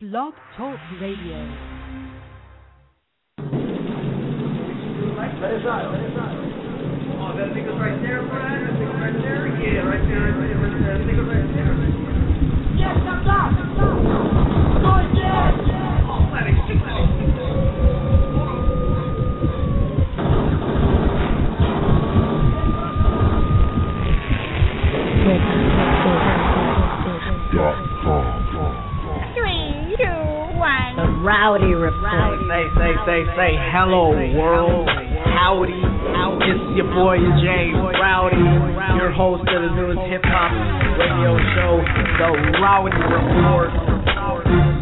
Blog Talk Radio. Right there, right there. Yeah, right there. Right there. Yes, I'm Rowdy Report. Say, say, say, say, hello world. Howdy. It's your boy Jay Rowdy, your host of the newest hip hop radio show, The Rowdy Report.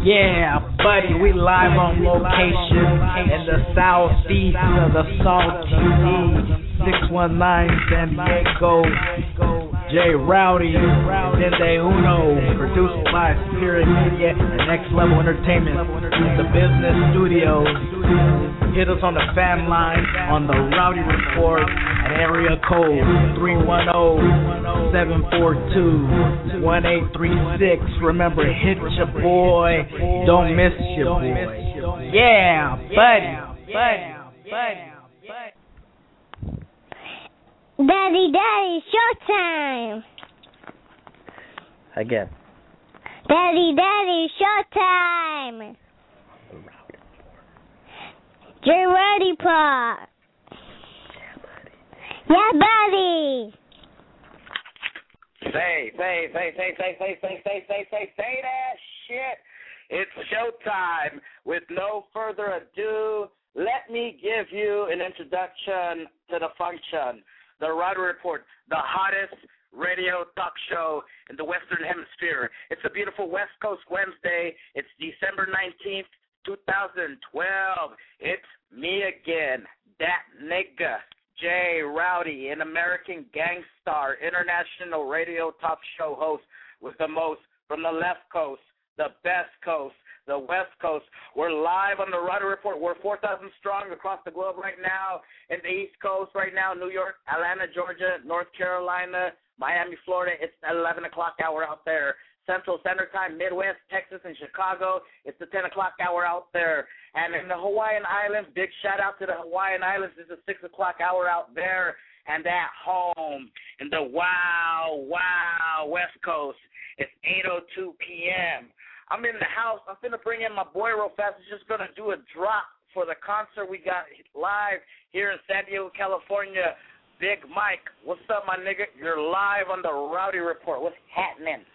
Yeah, buddy, we live on location in the southeast of the Salty 619 San Diego. Jay Rowdy, Dende Uno, produced by Spirit Media and Next Level Entertainment the business studios. Hit us on the fan line on the Rowdy Report at area code 310-742-1836. Remember, hit your boy, don't miss your boy. Yeah, buddy, buddy, buddy. Daddy, Daddy, showtime. Again. Daddy, Daddy, showtime. J Rowdy Pop. Yeah, buddy. Say, say, say, say, say, say, say, say, say, say, say that shit. It's showtime. With no further ado, let me give you an introduction to the function. The Rowdy Report, the hottest radio talk show in the Western Hemisphere. It's a beautiful West Coast Wednesday. It's December 19th, 2012. It's me again, that nigga, Jay Rowdy, an American gangstar, international radio talk show host with the most from the left coast, the best coast, the west coast. We're live on the Rowdy Report. We're 4,000 strong across the globe right now. In the East Coast right now, New York, Atlanta, Georgia, North Carolina, Miami, Florida. It's 11 o'clock hour out there. Central Standard Time, Midwest, Texas, and Chicago. It's the 10 o'clock hour out there. And in the Hawaiian Islands, big shout out to the Hawaiian Islands. It's the 6 o'clock hour out there. And at home in the wow, wow West Coast, it's 8.02 p.m. I'm in the house. I'm finna bring in my boy real fast. He's just gonna do a drop for the concert we got live here in San Diego, California. Big Mike, what's up, my nigga? You're live on the Rowdy Report. What's happening?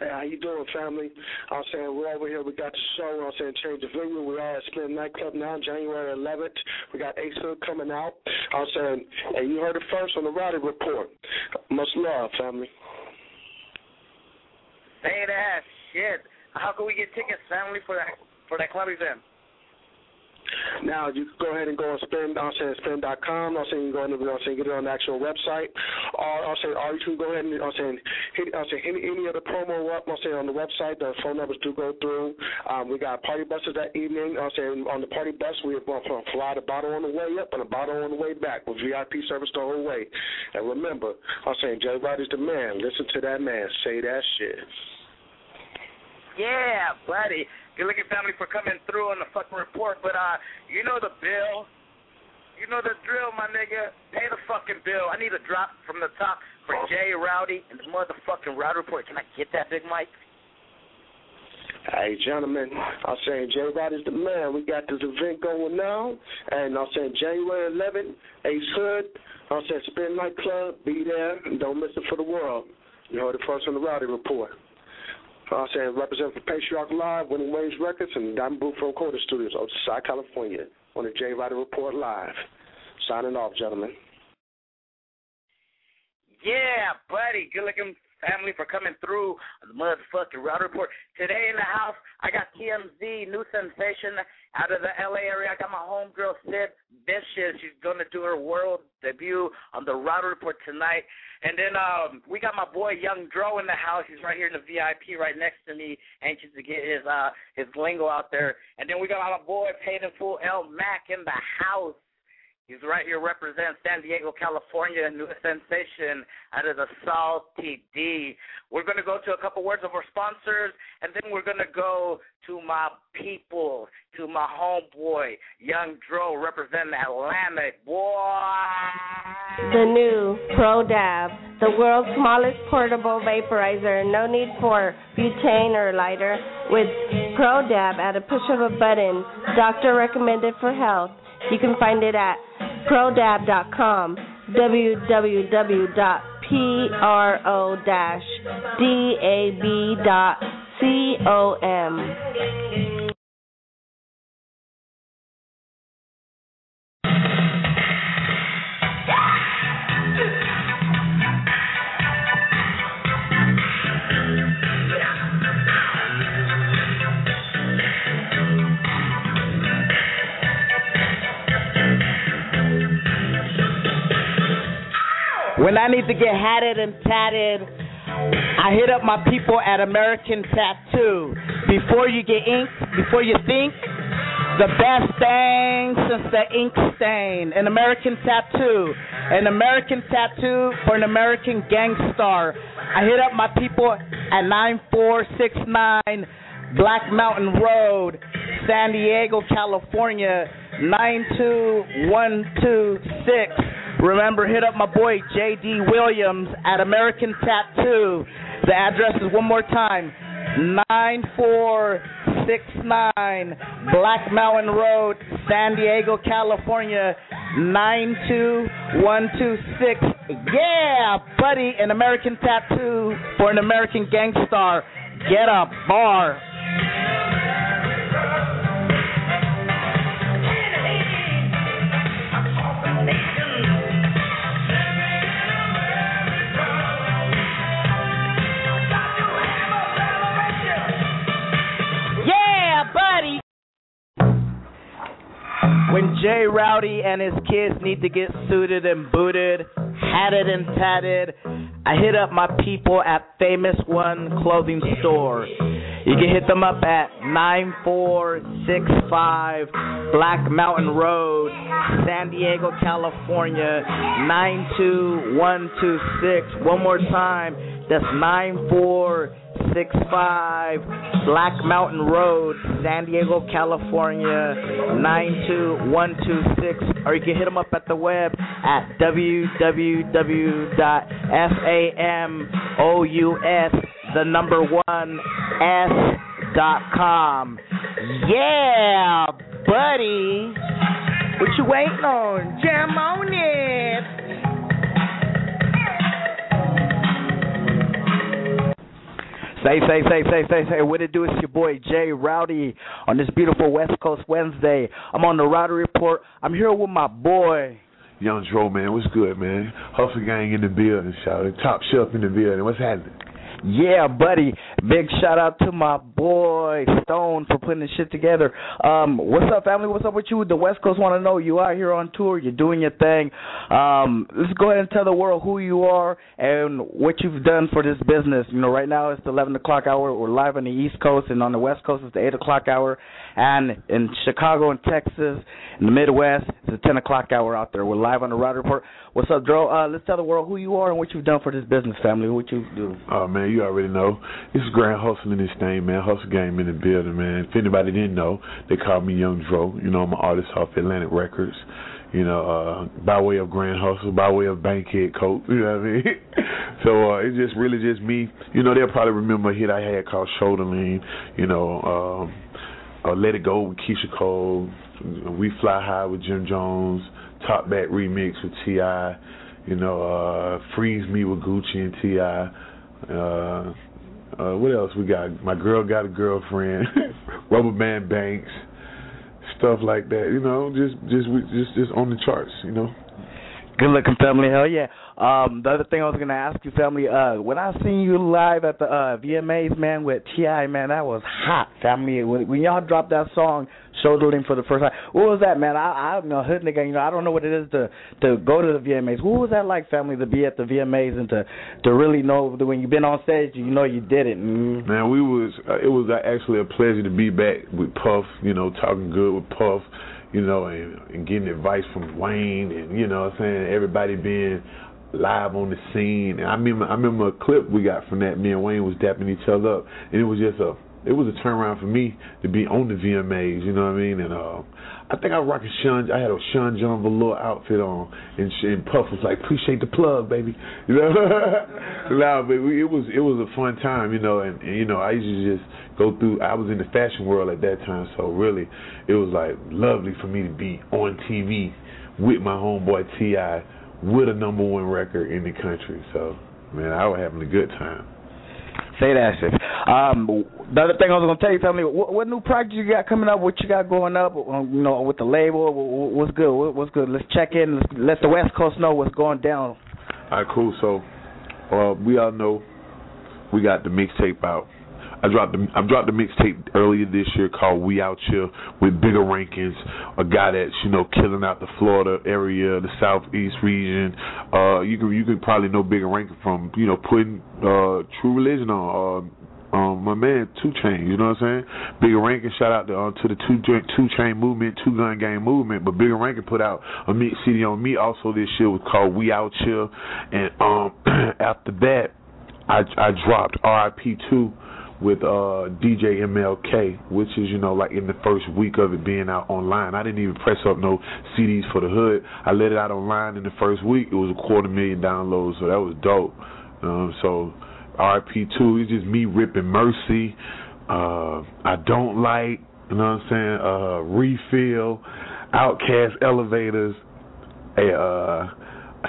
Hey, how you doing, family? I was saying we're over here. We got the show. I was saying change the venue. We're at Spin Nightclub now, January 11th. We got Ace Hood coming out. I was saying, and you heard it first on the Rowdy Report. Much love, family. Say that shit. How can we get tickets, family, for that for that club event? Now you can go ahead and go on spin. I'm saying spin.com. I'm saying you can go on. I'm saying get it on the actual website. Or I'm saying, or you can go ahead and I'm saying hit. I'm saying any any of the promo up. I'm saying on the website. The phone numbers do go through. Um, we got party buses that evening. I'm saying on the party bus we have from fly the bottle on the way up and a bottle on the way back with VIP service the whole way. And remember, I'm saying Jay Rowdy's the man. Listen to that man. Say that shit. Yeah, buddy. Good looking family for coming through on the fucking report, but uh, you know the bill. You know the drill, my nigga. Pay the fucking bill. I need a drop from the top for Jay Rowdy and the motherfucking Rowdy Report. Can I get that, Big Mike? Hey, gentlemen, I'm saying Jay Rowdy's the man. We got this event going now, and I'm saying January 11th, Ace Hood. I'm saying Spin Nightclub. Be there don't miss it for the world. You heard it first on the Rowdy Report. I'm saying represent for Patriarch Live, Winning Waves Records, and Diamond Blue Pro Quarter Studios, Oceanside, California, on the Jay Rowdy Report Live. Signing off, gentlemen. Yeah, buddy. Good looking family for coming through the motherfucking Rowdy Report. Today in the house, I got TMZ, new sensation out of the LA area. I got my homegirl, Sid Vicious. She's going to do her world debut on the Rowdy Report tonight. And then um, we got my boy Young Dro in the house. He's right here in the VIP, right next to me, anxious to get his uh his lingo out there. And then we got my boy Paid Full El Mac in the house. He's right here representing San Diego, California, new sensation out of the Salty D. We're going to go to a couple words of our sponsors, and then we're going to go to my people, to my homeboy, Young Dro, representing Atlantic. Boy! The new Pro Dab, the world's smallest portable vaporizer. No need for butane or lighter. With Pro Dab at a push of a button, doctor recommended for health. You can find it at prodab.com, www.pro-dab.com. When I need to get hatted and tatted, I hit up my people at American Tattoo. Before you get inked, before you think, the best thing since the ink stain. An American Tattoo. An American Tattoo for an American gangstar. I hit up my people at 9469 Black Mountain Road, San Diego, California, 92126. Remember, hit up my boy J.D. Williams at American Tattoo. The address is one more time 9469 Black Mountain Road, San Diego, California 92126. Yeah, buddy, an American Tattoo for an American gangstar. Get a bar. When Jay Rowdy and his kids need to get suited and booted, hatted and tatted, I hit up my people at Famous One Clothing Store. You can hit them up at 9465 Black Mountain Road, San Diego, California 92126. One more time, that's 9465 Black Mountain Road, San Diego, California 92126. Or you can hit them up at the web at www.famous, the number one, S dot com. Yeah, buddy. What you waiting on? Jam on it. Say, say, say, say, say, say, what it do? It's your boy Jay Rowdy on this beautiful West Coast Wednesday. I'm on the Rowdy Report. I'm here with my boy. Young Dro, man, what's good, man? Hustle gang in the building, shout it. Top shelf in the building. What's happening? Yeah, buddy. Big shout out to my boy Stone for putting this shit together. Um, what's up, family? What's up with you? The West Coast want to know you out here on tour. You're doing your thing. Um, let's go ahead and tell the world who you are and what you've done for this business. You know, right now it's the 11 o'clock hour. We're live on the East Coast, and on the West Coast it's the 8 o'clock hour. And in Chicago and Texas, in the Midwest, it's the 10 o'clock hour out there. We're live on the Rowdy Report. What's up, Dro? Uh, let's tell the world who you are and what you've done for this business, family. What you do. Oh man, you already know. This is Grand Hustle in this thing, man. Hustle game in the building, man. If anybody didn't know, they call me Young Dro. You know, I'm an artist off Atlantic Records. You know, uh, by way of Grand Hustle, by way of Bankhead Court. You know what I mean? so uh, it's just really just me. You know, they'll probably remember a hit I had called Shoulder Lean. You know, um, uh, Let It Go with Keyshia Cole. We Fly High with Jim Jones. Top Back remix with Ti. You know, uh, Freeze Me with Gucci and Ti. Uh, uh, what else we got? My girl got a girlfriend. Rubber Band Banks, stuff like that. You know, just just just just on the charts. You know. Good looking family, hell yeah. Um, the other thing I was gonna ask you, family, uh, when I seen you live at the uh, VMAs, man, with T.I., man, that was hot, family. When, when y'all dropped that song, Shoulder for the first time, what was that, man? I, I'm a hood nigga, you know, I don't know what it is to to go to the VMAs. What was that like, family, to be at the VMAs and to to really know that when you've been on stage, you know you did it. Mm. Man, we was uh, it was actually a pleasure to be back with Puff. You know, talking good with Puff. you know, and, and getting advice from Wayne, and you know, what I'm saying everybody being live on the scene. And I remember, I remember a clip we got from that. Me and Wayne was dapping each other up, and it was just a, it was a turnaround for me to be on the VMAs. You know what I mean? And uh, I think I was rocking Sean. I had a Sean John Velour outfit on, and, and Puff was like, "Appreciate the plug, baby." You know, no, but we, it was it was a fun time, you know. And, and you know, I used to just go through. I was in the fashion world at that time, so really, it was like lovely for me to be on TV with my homeboy T.I. with a number one record in the country. So, man, I was having a good time. Say that shit. Um, the other thing I was gonna tell you, family, what, what new project you got coming up? What you got going up? Um, you know, with the label, what's good? what's good? Let's check in. Let's let the West Coast know what's going down. All right, cool. So, uh, we all know we got the mixtape out. I dropped the I dropped the mixtape earlier this year called We Out Here with bigger rankings. A guy that's you know killing out the Florida area, the southeast region. Uh, you can you can probably know Bigga Rankin from you know putting uh, True Religion on. Uh, um, my man 2 Chainz, you know what I'm saying? Bigga Rankin, shout out to uh, to the two two chain movement, two gun gang movement. But Bigga Rankin put out a mix CD on me. Also, this shit was called We Out Here, and um, after that, I I dropped RIP two with uh DJ MLK, which is you know like in the first week of it being out online. I didn't even press up no CDs for the hood. I let it out online in the first week. It was a quarter million downloads, so that was dope. Um, so RP two, is just me ripping Mercy. Uh, I don't like, you know what I'm saying? Uh, refill, OutKast elevators. A uh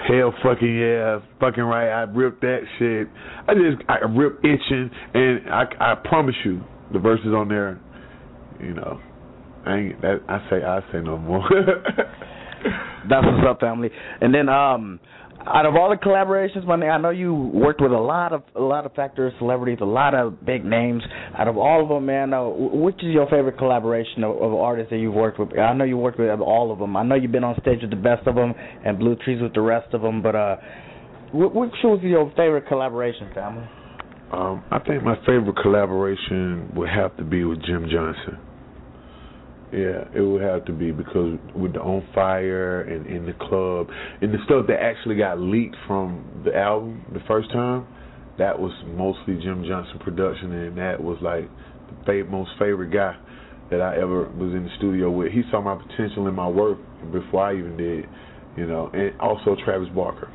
Hell fucking yeah, fucking right. I ripped that shit. I just I ripped itching, and I I promise you, the verses on there, you know, I ain't that I say I say no more. That's what's up, family. And then um out of all the collaborations, my I know you worked with a lot of a lot of factors, celebrities, a lot of big names. Out of all of them, man, uh, which is your favorite collaboration of, of artists that you've worked with? I know you worked with all of them. I know you've been on stage with the best of them and Blue Trees with the rest of them. But uh, which was your favorite collaboration, family? Um, I think my favorite collaboration would have to be with Jim Johnson. Yeah, it would have to be because with the On Fire and in the club and the stuff that actually got leaked from the album the first time, that was mostly Jim Johnson production, and that was like the most favorite guy that I ever was in the studio with. He saw my potential in my work before I even did, you know, and also Travis Barker.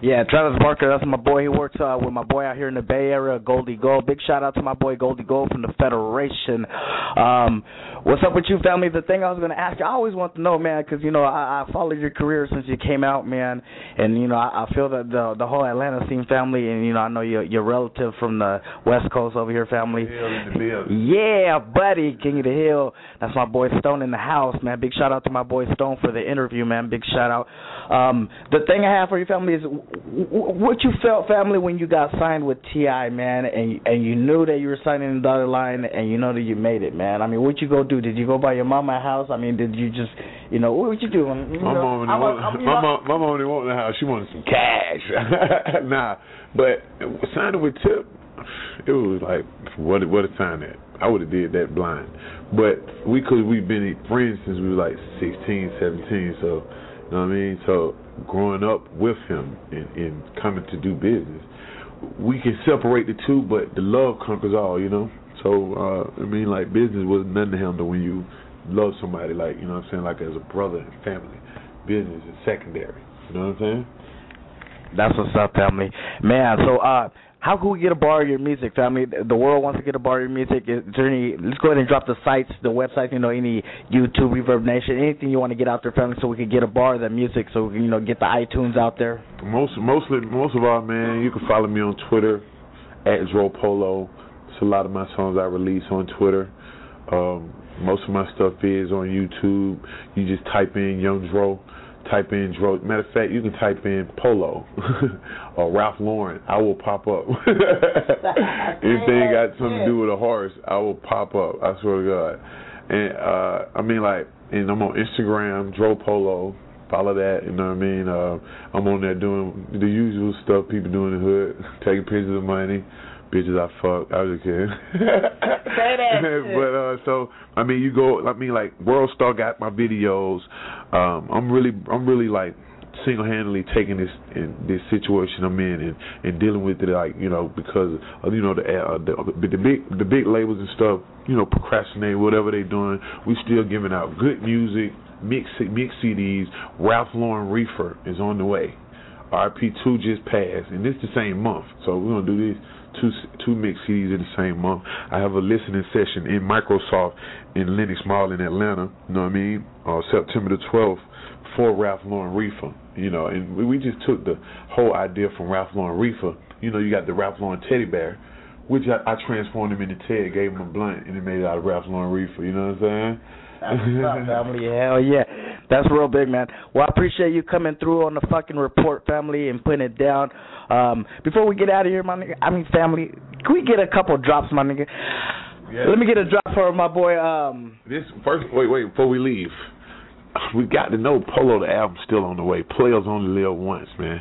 Yeah, Travis Barker, that's my boy. He works uh, with my boy out here in the Bay Area, Goldie Gold. Big shout out to my boy Goldie Gold from the Federation. Um, what's up with you, family? The thing I was going to ask you, I always want to know, man, because you know I, I followed your career since you came out, man, and you know I, I feel that the the whole Atlanta scene family, and you know I know you're your relative from the West Coast over here, family. Yeah, buddy, King of the Hill. That's my boy Stone in the house, man. Big shout out to my boy Stone for the interview, man. Big shout out. Um, the thing I have for your family is what you felt, family, when you got signed with Ti, man, and and you knew that you were signing the dotted line, and you know that you made it, man. I mean, what you go do? Did you go by your mama house? I mean, did you just, you know, what would you do? You my mom, my, want, my, mom, my mom didn't want the house. She wanted some cash. nah, but signing with Tip, it was like what what a sign that. I would have did that blind, but we could we've been friends since we were like 16, 17, so you know what I mean. So growing up with him and, and coming to do business. We can separate the two, but the love conquers all, you know. So uh, I mean, like business was nothing to handle when you love somebody, like you know what I'm saying, like as a brother and family. Business is secondary. You know what I'm saying? That's what's up, family. Man, so uh how can we get a bar of your music, family? The world wants to get a bar of your music. Is there any? Let's go ahead and drop the sites, the websites. You know, any YouTube, Reverb Nation, anything you want to get out there, family, so we can get a bar of that music, so we can, you know, get the iTunes out there. Most, mostly, most of all, man, you can follow me on Twitter at Dro Polo. It's a lot of my songs I release on Twitter. Um, most of my stuff is on YouTube. You just type in Young Dro type in Dro. Matter of fact, you can type in Polo or Ralph Lauren. I will pop up. Anything got something to do with a horse, I will pop up. I swear to God. And uh I mean, like, and I'm on Instagram, Dro Polo. Follow that, you know what I mean? Uh, I'm on there doing the usual stuff people do in the hood, taking pictures of money, bitches I fuck. I was just kidding. Say that but uh, so I mean, you go. I mean, like World Star got my videos. Um, I'm really, I'm really like single-handedly taking this this situation I'm in and and dealing with it like you know because of, you know the, uh, the the big the big labels and stuff you know procrastinate whatever they're doing we still giving out good music mix mix CDs Ralph Lauren Reefer is on the way. RP2 just passed and this the same month. So we're gonna do this two two mix CDs in the same month. I have a listening session in Microsoft in Lenox Mall in Atlanta you know what I mean? Uh, September the 12th for Ralph Lauren Reefer, you know, and we, we just took the whole idea from Ralph Lauren Reefer. You know, you got the Ralph Lauren teddy bear, which I, I transformed him into Ted, gave him a blunt, and it made it out of Ralph Lauren Reefer. You know what I'm saying? That's what's family. Hell yeah. That's real big, man. Well, I appreciate you coming through on the fucking report, family, and putting it down. Um, before we get out of here, my nigga, I mean, family, can we get a couple drops, my nigga? Yeah. Let me get a drop for my boy. Um, This first, wait, wait, before we leave, we got to know Polo the album's still on the way. Players only live once, man,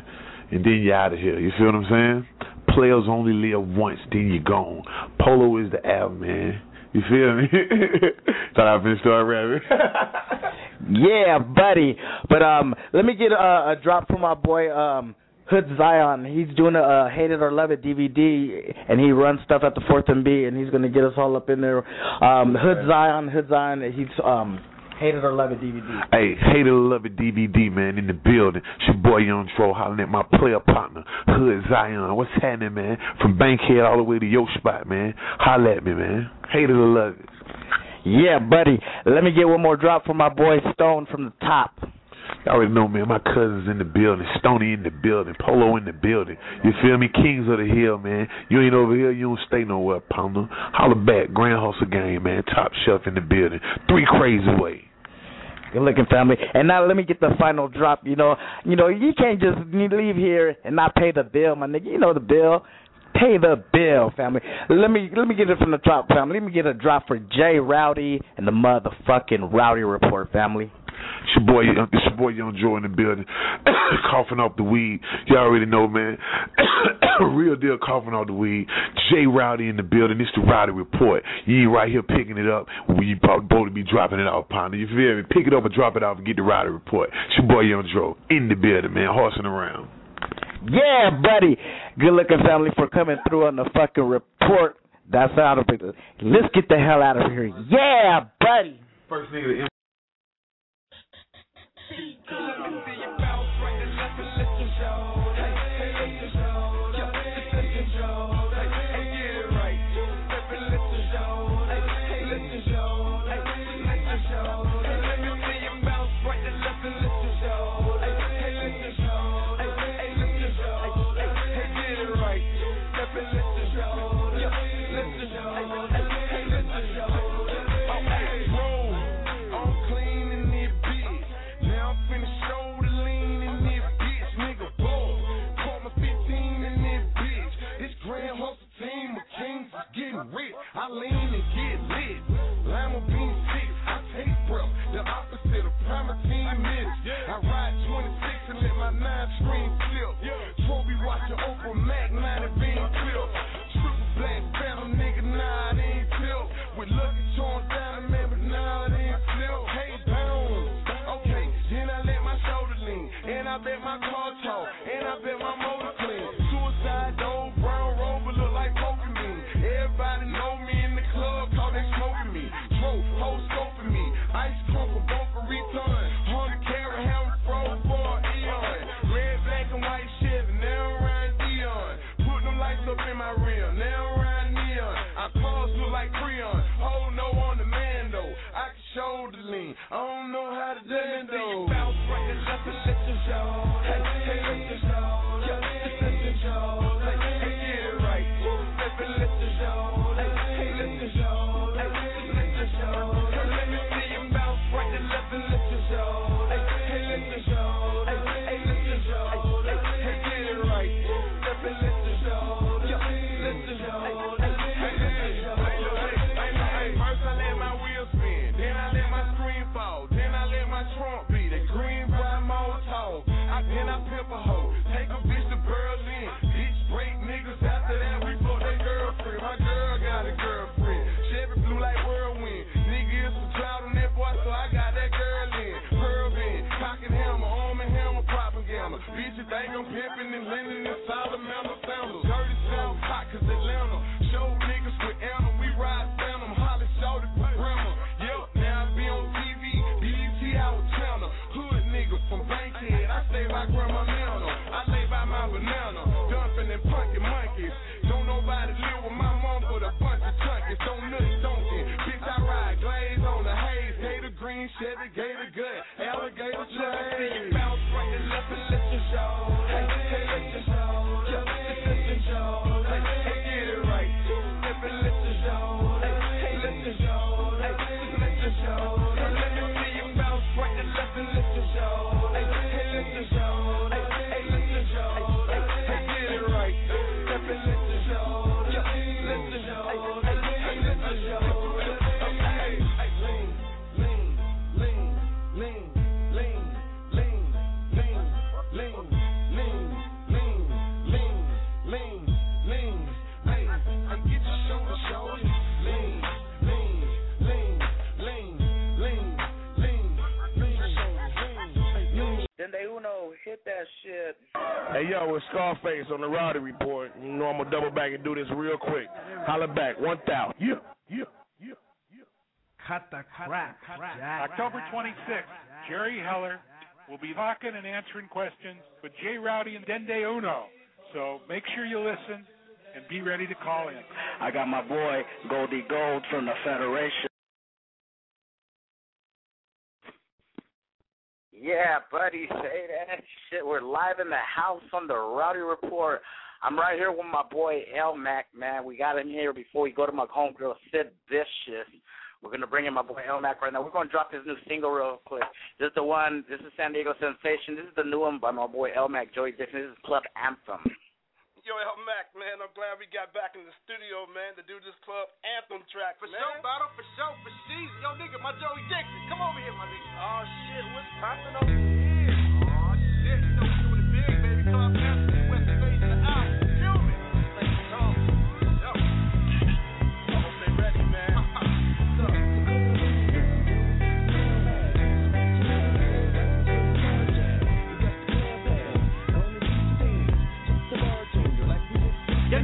and then you're out of here. You feel what I'm saying? Players only live once, then you're gone. Polo is the album, man. You feel me? Thought I've been started rapping. yeah, buddy. But um, let me get a, a drop from my boy um Hood Zion. He's doing a, uh Hate It or Love It DVD, and he runs stuff at the Fourth and B, and he's gonna get us all up in there. Um, Hood Zion, Hood Zion. He's um. Hate It or Love It DVD. Hey, hate it or love it DVD, man, in the building. It's your boy Young Dro hollering at my player partner, Hood Zion. What's happening, man? From Bankhead all the way to your spot, man. Holla at me, man. Hate it or love it. Yeah, buddy. Let me get one more drop for my boy Stone from the top. Y'all already know, man. My cousin's in the building, Stony in the building, Polo in the building. You feel me? Kings of the Hill, man. You ain't over here, you don't stay nowhere, pounder. Holla back, Grand Hustle game, man. Top shelf in the building. Three crazy way. Good looking family. And now let me get the final drop. You know, you know, you can't just leave here and not pay the bill, my nigga. You know the bill. Pay the bill, family. Let me let me get it from the top, family. Let me get a drop for Jay Rowdy and the motherfucking Rowdy Report, family. It's your boy, it's your boy Young Dro in the building, coughing off the weed. Y'all already know, man. Real deal, coughing off the weed. Jay Rowdy in the building. It's the Rowdy Report. You ain't right here picking it up We you supposed to be dropping it off, partner. You feel me? Pick it up and drop it off and get the Rowdy Report. It's your boy Young Dro in the building, man, horsing around. Yeah, buddy. Good looking family for coming through on the fucking report. That's out of it. Let's get the hell out of here. Yeah, buddy. First nigga I I don't know how to do it though. pimp a hoe. Take a bitch to Berlin. Bitch break niggas after that. We fuck that girlfriend. My girl got a girlfriend. Chevy blue like whirlwind. Nigga is some cloud on that boy, so I got that girl in. Pearl in. Cock and hammer. Arm and hammer. Propaganda. Bitches think I'm pimping and lending and solid segregated good. Yo, it's Scarface on the Rowdy Report. You know I'm gonna double back and do this real quick. Holla back, one thousand. Yeah, yeah, yeah. yeah. Cut the crap. Jack. October 26th, Jerry Heller will be talking and answering questions with Jay Rowdy and Dende Uno. So make sure you listen and be ready to call in. I got my boy Goldie Gold from the Federation. Yeah, buddy, say that shit. We're live in the house on the Rowdy Report. I'm right here with my boy El Mac, man. We got him here before we go to my homegirl Sid Vicious. We're gonna bring in my boy El Mac right now. We're gonna drop his new single real quick. This is the one. This is San Diego Sensation. This is the new one by my boy El Mac, Joey Dixon. This is Club Anthem. Yo, El Mac, man, I'm glad we got back in the studio, man, to do this club anthem track, For man. sure, battle, for sure, for she's. Yo, nigga, my Joey Dixon. Come over here, my nigga. Oh, shit, what's poppin' over here?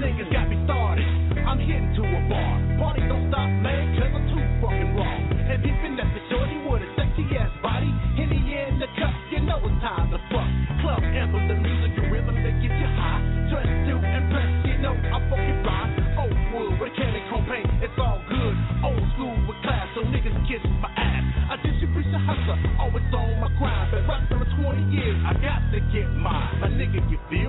Niggas got me started. I'm hitting to a bar. Party don't stop, man, cause I'm too fucking raw. And peeping at the shorty with a sexy ass body. Henny in the cup, you know it's time to fuck. Club anthem, the music and rhythm that get you high. Dressed to impress, you know I'm fucking rhyme. Old wood with a candy chrome paint, it's all good. Old school with class, so niggas kiss my ass. I distribution hustler, always on my grind. Been rock for 20 years, I got to get mine. My nigga, you feel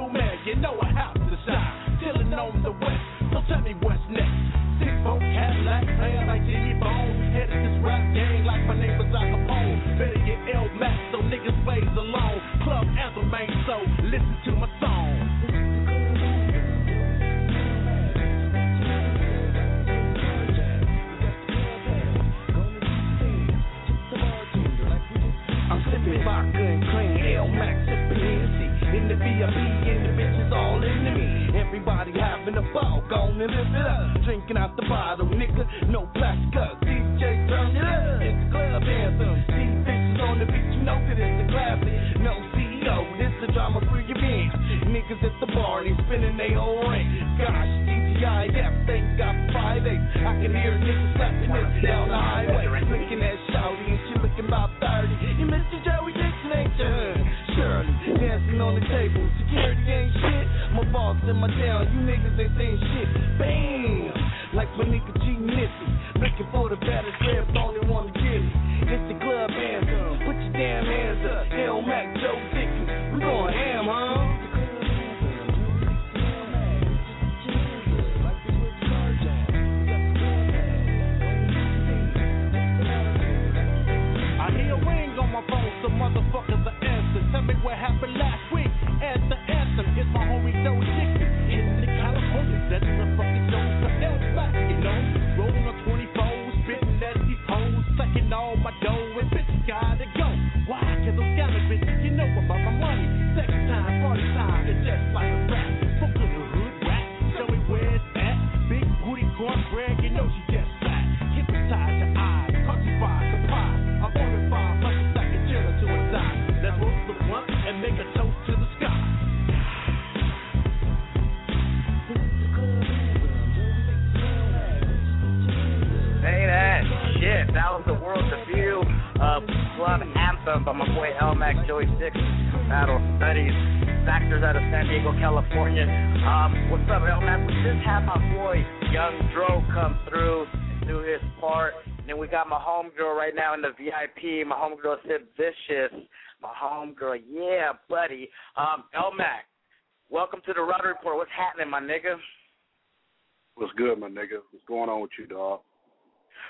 California. Um, what's up, El Mac? We just had my boy Young Dro come through and do his part. And then we got my homegirl right now in the VIP, my homegirl Sid Vicious, my homegirl, yeah, buddy. Um, El Mac, welcome to the Rowdy Report. What's happening, my nigga? What's good, my nigga? What's going on with you, dog?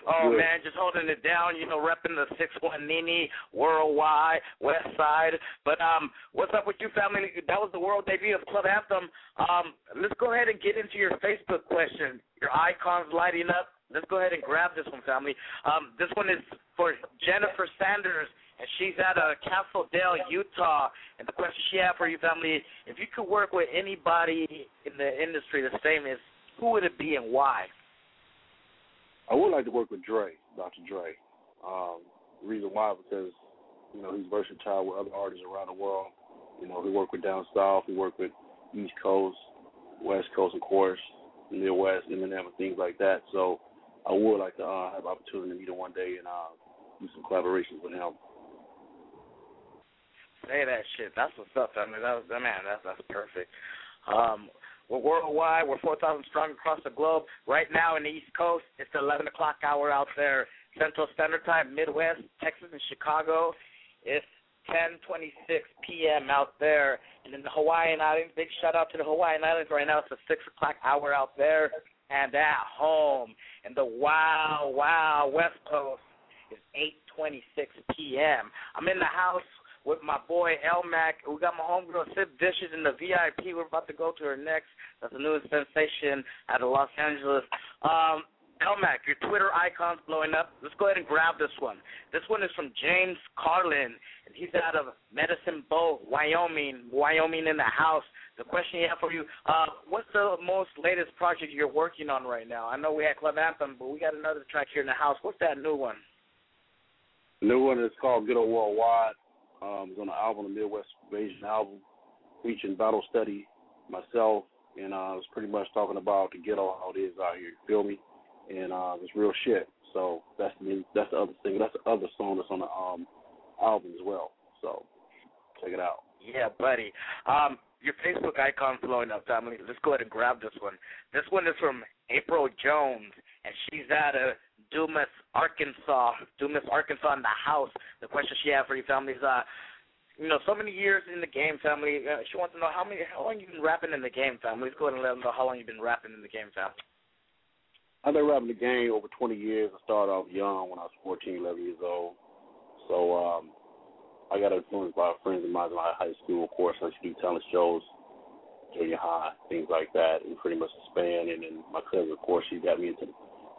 Oh Good. man, just holding it down, you know, repping the six one Nini worldwide, West Side. But um, what's up with you, family? That was the world debut of Club Anthem. Um, let's go ahead and get into your Facebook question. Your icons lighting up. Let's go ahead and grab this one, family. Um, this one is for Jennifer Sanders, and she's out of Castle Dale, Utah. And the question she had for you, family: If you could work with anybody in the industry that's famous, who would it be and why? I would like to work with Dre, Dr. Dre. Um, reason why because you know he's versatile with other artists around the world. You know, he worked with down south, he worked with East Coast, West Coast, of course, Midwest, Eminem, and things like that. So I would like to uh, have opportunity to meet him one day and uh, do some collaborations with him. Say that shit. That's what's up, family. That was man. That's that's perfect. Um, we're worldwide. We're 4,000 strong across the globe. Right now in the East Coast, it's the 11 o'clock hour out there, Central Standard Time. Midwest, Texas, and Chicago, it's 10:26 p.m. out there. And in the Hawaiian Islands, big shout out to the Hawaiian Islands. Right now, it's the six o'clock hour out there, and at home. in the wow, wow West Coast is 8:26 p.m. I'm in the house with my boy El Mac. We got my homegirl Sid Vicious in the VIP. We're about to go to her next. That's the newest sensation out of Los Angeles. Um, El Mac, your Twitter icon's blowing up. Let's go ahead and grab this one. This one is from James Carlin, and he's out of Medicine Bow, Wyoming. Wyoming in the house. The question he have for you: uh, What's the most latest project you're working on right now? I know we had Club Anthem, but we got another track here in the house. What's that new one? New one is called Good Old Worldwide. Um, it's on the album, the Midwest Invasion album, featuring Battle Study, myself, and uh, it's pretty much talking about the ghetto how it is out here. You feel me? And uh, it's real shit. So that's the that's the other thing. That's the other song that's on the um, album as well. So check it out. Yeah, buddy. Um, your Facebook icon's blowing up, family. Let's go ahead and grab this one. This one is from April Jones, and she's out of Dumas, Arkansas. Dumas, Arkansas, in the house. The question she had for you, family, is, uh, you know, so many years in the game, family. Uh, she wants to know how many, how long you been rapping in the game, family. Let's go ahead and let them know how long you've been rapping in the game, family. I've been rapping the game over 20 years. I started off young when I was 14, 11 years old. So um, I got influenced by friends of mine in my high school. Of course, I used to do talent shows, junior high, things like that, and pretty much expand. And then my cousin, of course, she got me into the,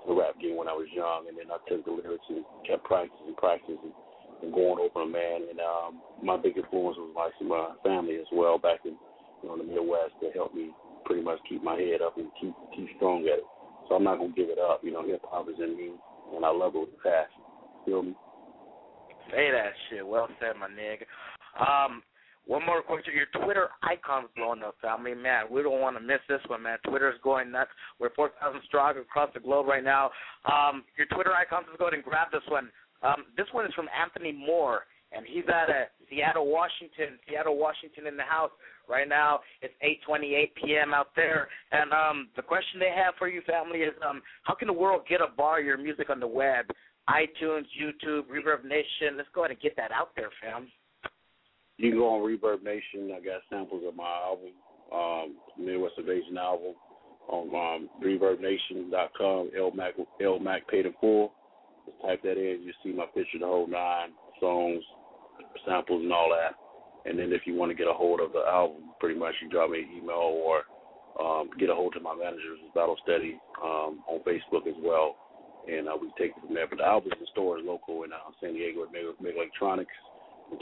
the rap game when I was young. And then I took the lyrics and kept practicing, practicing, and going over them, man. And um, my big influence was like my family as well back in you know the Midwest that helped me pretty much keep my head up and keep keep strong at it. So I'm not gonna give it up. You know, hip hop is in me, and I love it with passion. Feel me? Say that shit. Well said, my nigga. Um, one more question. Your Twitter icon's blowing up, family. Man, we don't want to miss this one, man. Twitter's going nuts. We're 4,000 strong across the globe right now. Um, your Twitter icons, let's go ahead and grab this one. Um, this one is from Anthony Moore, and he's out of Seattle, Washington. Seattle, Washington in the house. Right now, it's 8:28 p.m. out there, and um, the question they have for you, family, is um, how can the world get a bar your music on the web? iTunes, YouTube, Reverb Nation. Let's go ahead and get that out there, fam. You can go on Reverb Nation. I got samples of my album, um, Midwest Invasion album, on um, ReverbNation.com. El Mac, El Mac paid in full. Just type that in. You see my picture, the whole nine songs, samples, and all that. And then if you want to get a hold of the album, pretty much you drop me an email or um, get a hold of my managers, Battle Steady, um, on Facebook as well. And uh, we take it from there. But the album's in stores local in uh, San Diego at Mega Electronics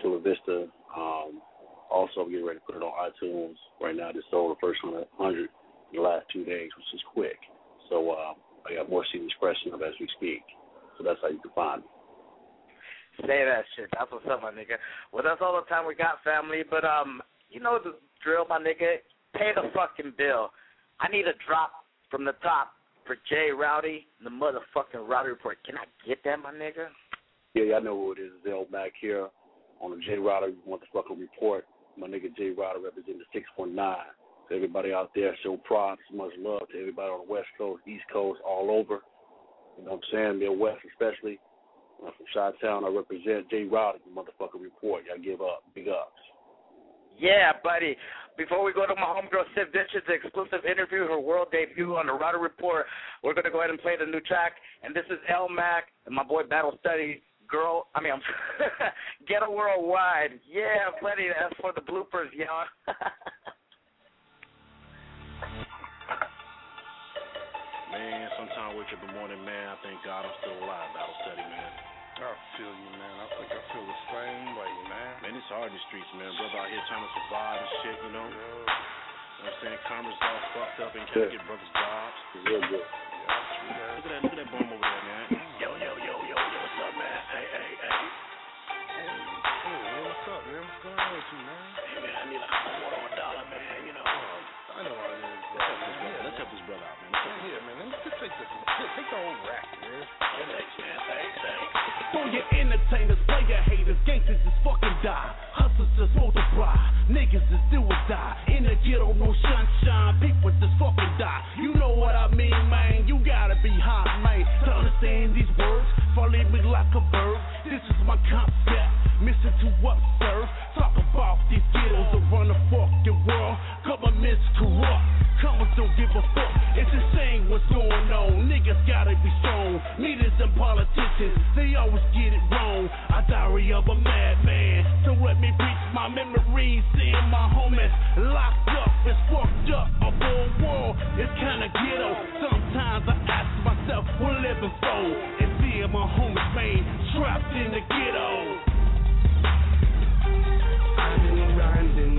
Chula Vista. Um, also, I'm getting ready to put it on iTunes. Right now, I just sold the first 100 in the last two days, which is quick. So uh, I got more CDs pressing up as we speak. So that's how you can find me. Say that shit. That's what's up, my nigga. Well, that's all the time we got, family. But um, you know the drill, my nigga. Pay the fucking bill. I need a drop from the top. for Jay Rowdy, the motherfucking Rowdy Report. Can I get that, my nigga? Yeah, y'all know who it is. Zell back here on the J Rowdy motherfucking report. My nigga J Rowdy representing the 619. To everybody out there, show props, much love to everybody on the West Coast, East Coast, all over. You know what I'm saying? Midwest especially. I'm from Chi-Town, I represent J Rowdy, motherfucking report. Y'all give up. Big ups. Yeah, buddy. Before we go to my homegirl Civ Ditch's exclusive interview, her world debut on the Rowdy Report, we're gonna go ahead and play the new track. And this is El Mac and my boy Battle Study. Girl, I mean, I'm Ghetto Worldwide. Yeah, buddy, that's for the bloopers, y'all. Man, sometime wake up in the morning, man, I thank God I'm still alive, battle steady, man. I feel you, man. I think I feel the same way, man. Man, it's hard in the streets, man. Brother out here trying to survive and shit, you know? You know what I'm saying? Karma's all fucked up and can't Yeah. get brothers jobs. Real good. Look at that, look at that bomb over there, man. Going on with you, man? Hey, man, I need a quarter of a dollar, man, you know. I know how it is. Let's help this brother, let's help this brother out, man. Let's help man. Let me just take this. Take the whole rack, man. Thanks, man. Thanks, thanks. For your entertainers, player haters, gangsters just fucking die. Hustlers just multiply. Niggas just do or die. In the ghetto, no sunshine. People just fucking die. You know what I mean, man. You gotta be hot, man. To understand these words, follow me like a bird. This is my concept. Mission to observe. These ghettos around the fucking world. Governments corrupt. Commas don't give a fuck. It's insane what's going on. Niggas gotta be strong. Leaders and politicians, they always get it wrong. I diary of a madman. So let me preach my memories. Seeing my homies locked up. It's fucked up. A whole world is kinda ghetto. Sometimes I ask myself, what living for? And seeing my homies, man, trapped in the ghetto. I've grinding,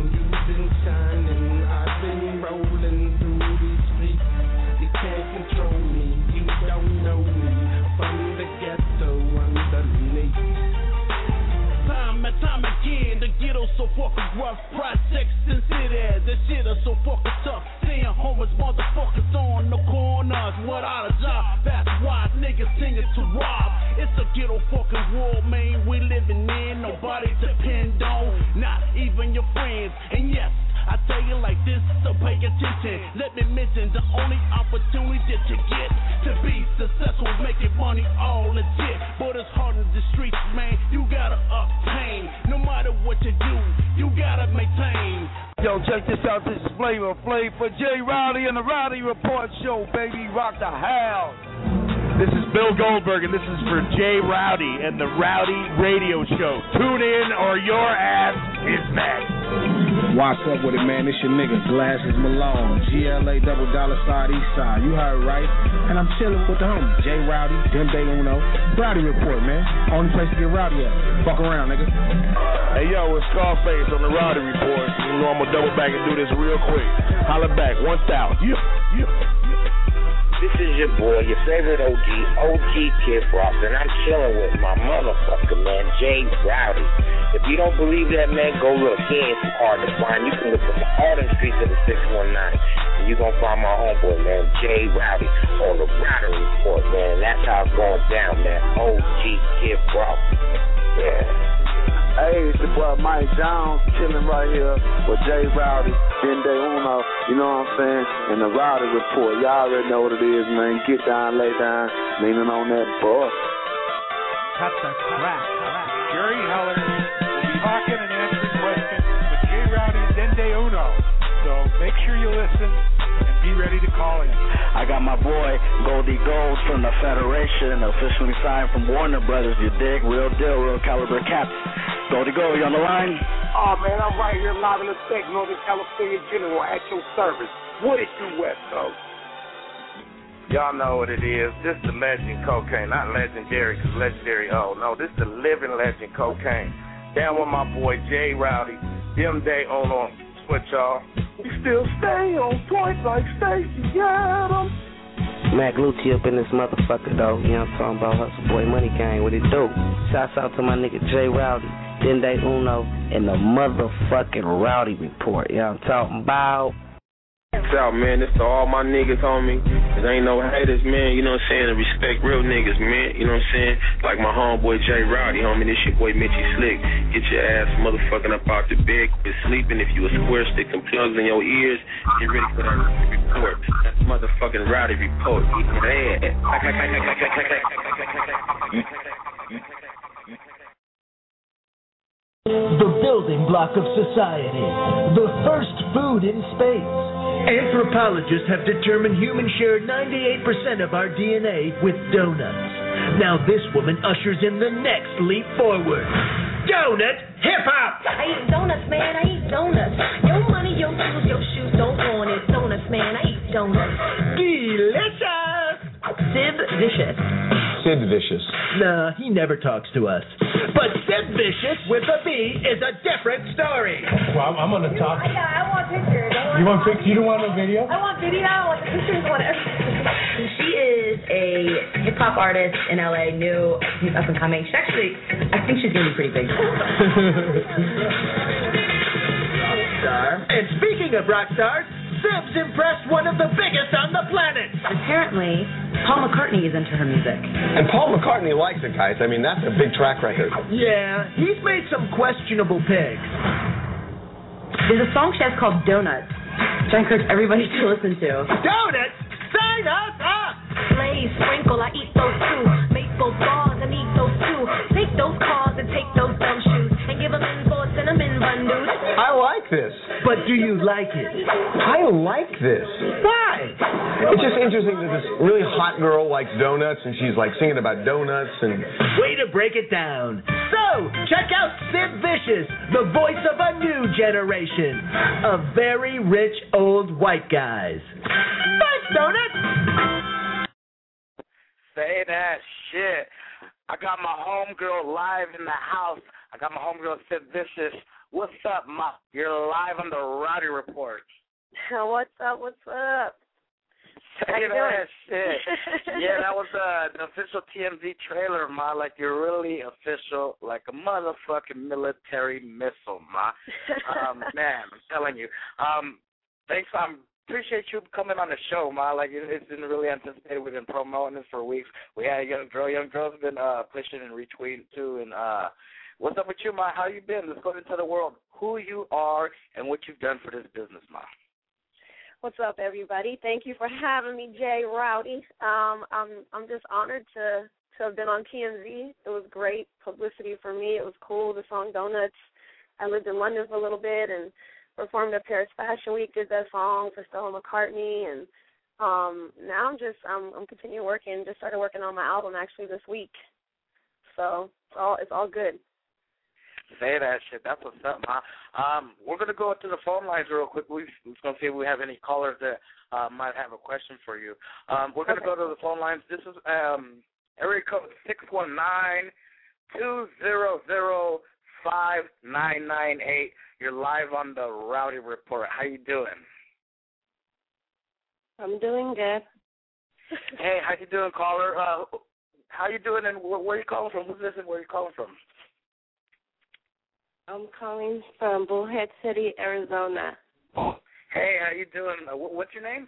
Time again, the ghetto so fucking rough. Projects and cities, the shit is so fucking tough. Seeing homeless motherfuckers on the corners without a job. That's why niggas singing to rob. It's a ghetto fucking world, man. We living in, nobody depend on, not even your friends. And yes. I tell you like this, so pay attention. Let me mention the only opportunity that you get to be successful, making money all legit. But it's hard in the streets, man. You gotta obtain. No matter what you do, you gotta maintain. Yo, check this out. This is Flavor Flav for Jay Rowdy and the Rowdy Report Show, baby. Rock the house. This is Bill Goldberg, and this is for Jay Rowdy and the Rowdy Radio Show. Tune in, or your ass is next. What's up with it, man? It's your nigga, Glasses Malone, GLA double dollar side east side. You heard right. And I'm chilling with the homie, J Rowdy, Dem Day Uno. Rowdy Report, man. Only place to get rowdy at. Fuck around, nigga. Hey, yo, it's Scarface on the Rowdy Report. You know I'm gonna double back and do this real quick. Holla back, 1,000. Yeah, yeah. This is your boy, your favorite OG, OG Kid Frost, and I'm chilling with my motherfucker, man, Jay Rowdy. If you don't believe that, man, go look. He ain't hard to find. You can look from all them streets of the 619, and you gonna find my homeboy, man, Jay Rowdy, on the Rowdy Report, man. That's how it's going down, man. OG Kid Frost. Yeah. Hey, it's your boy Mike Jones chilling right here with Jay Rowdy, Ben Day Uno, you know what I'm saying? And the Rowdy Report. Y'all already know what it is, man. Get down, lay down, leaning on that butt. Cut the crap. Jerry Heller will be talking and answering questions with Jay Rowdy and Dende Uno. So make sure you listen and be ready to call in. I got my boy Goldie Gold from the Federation, officially signed from Warner Brothers. You dig? Real deal, real caliber caps. Goldie Gold, you on the line? Oh, man, I'm right here live in effect, Northern California General, at your service. What it do, West Coast? Y'all know what it is. This the legend cocaine, not legendary, cause legendary oh, No, this the living legend cocaine. Down with my boy Jay Rowdy. Them day on on switch y'all. We still stay on point like Stacy Adams. Mac Lucci up in this motherfucker though. You know what I'm talking about? Hustle Boy Money Gang, what it do? Shouts out to my nigga Jay Rowdy, Dende Uno, and the motherfucking Rowdy Report. You know what I'm talking about? Out, man. This to all my niggas me. Cause ain't no haters, man. You know what I'm saying? And respect real niggas, man. You know what I'm saying? Like my homeboy Jay Rowdy, homie. This your boy Mitchy Slick. Get your ass motherfucking up out the bed. Quit sleeping. If you a square, stick some plugs in your ears. Get ready for that report. That motherfucking Rowdy report. Eat that The building block of society. The first food in space. Anthropologists have determined humans share 98% of our DNA with donuts. Now this woman ushers in the next leap forward. Donut hip hop! I eat donuts, man. I eat donuts. Your money, your tools, your shoes don't want it. Donuts, man. I eat donuts. Delicious! Sib Vicious. Sid Vicious. Nah, he never talks to us. But Sid Vicious with a B is a different story. Well, I'm, I'm gonna talk. Yeah, I want pictures. I want You want pic? You don't want no video? I want video. I want the pictures. I want everything. She is a hip hop artist in LA, new, she's up and coming. She actually, I think she's gonna be pretty big. Star. And speaking of rock stars, Sib's impressed one of the biggest on the planet. Apparently, Paul McCartney is into her music. And Paul McCartney likes it, guys. I mean, that's a big track record. Yeah, he's made some questionable picks. There's a song she has called Donuts, which I encourage everybody to listen to. Donuts, sign us up! Blaze, sprinkle, I eat those too. Maple bars, I need those too. Take those cars and take those dumb shoes and give them in for a cinnamon bun, dude. I like this. But do you like it? I like this. Why? It's just interesting that this really hot girl likes donuts and she's like singing about donuts and Way to break it down. So, check out Sid Vicious, the voice of a new generation of very rich old white guys. Thanks, Donuts! Say that shit. I got my homegirl live in the house. I got my homegirl Sid Vicious. What's up, ma? You're live on the Rowdy Report. What's up? What's up? How you doing? shit. yeah, that was uh, the official TMZ trailer, ma. Like you're really official, like a motherfucking military missile, ma. Um, man, I'm telling you. Um, thanks. Um, appreciate you coming on the show, ma. Like it, it's been really anticipated. We've been promoting this for weeks. We had a young girl. Young girl's been uh pushing and retweeting too. And uh, what's up with you, ma? How you been? Let's go into the world. Who you are and what you've done for this business, ma. What's up, everybody? Thank you for having me, Jay Rowdy. Um, I'm I'm just honored to to have been on TMZ. It was great publicity for me. It was cool. The song Donuts. I lived in London for a little bit and performed at Paris Fashion Week. Did that song for Stella McCartney, and um, now I'm just I'm I'm continuing working. Just started working on my album actually this week. So it's all it's all good. Say that shit. That's what's up, ma. Um, we're gonna go to the phone lines real quick. We're just gonna see if we have any callers that uh, might have a question for you. Um, we're gonna go to the phone lines. This is um, area code six one nine two zero zero five nine nine eight. You're live on the Rowdy Report. How you doing? I'm doing good. hey, how you doing, caller? Uh, how you doing, and where, where you calling from? Who's this, and where you calling from? I'm calling from Bullhead City, Arizona. Hey, how you doing? Uh, what's your name?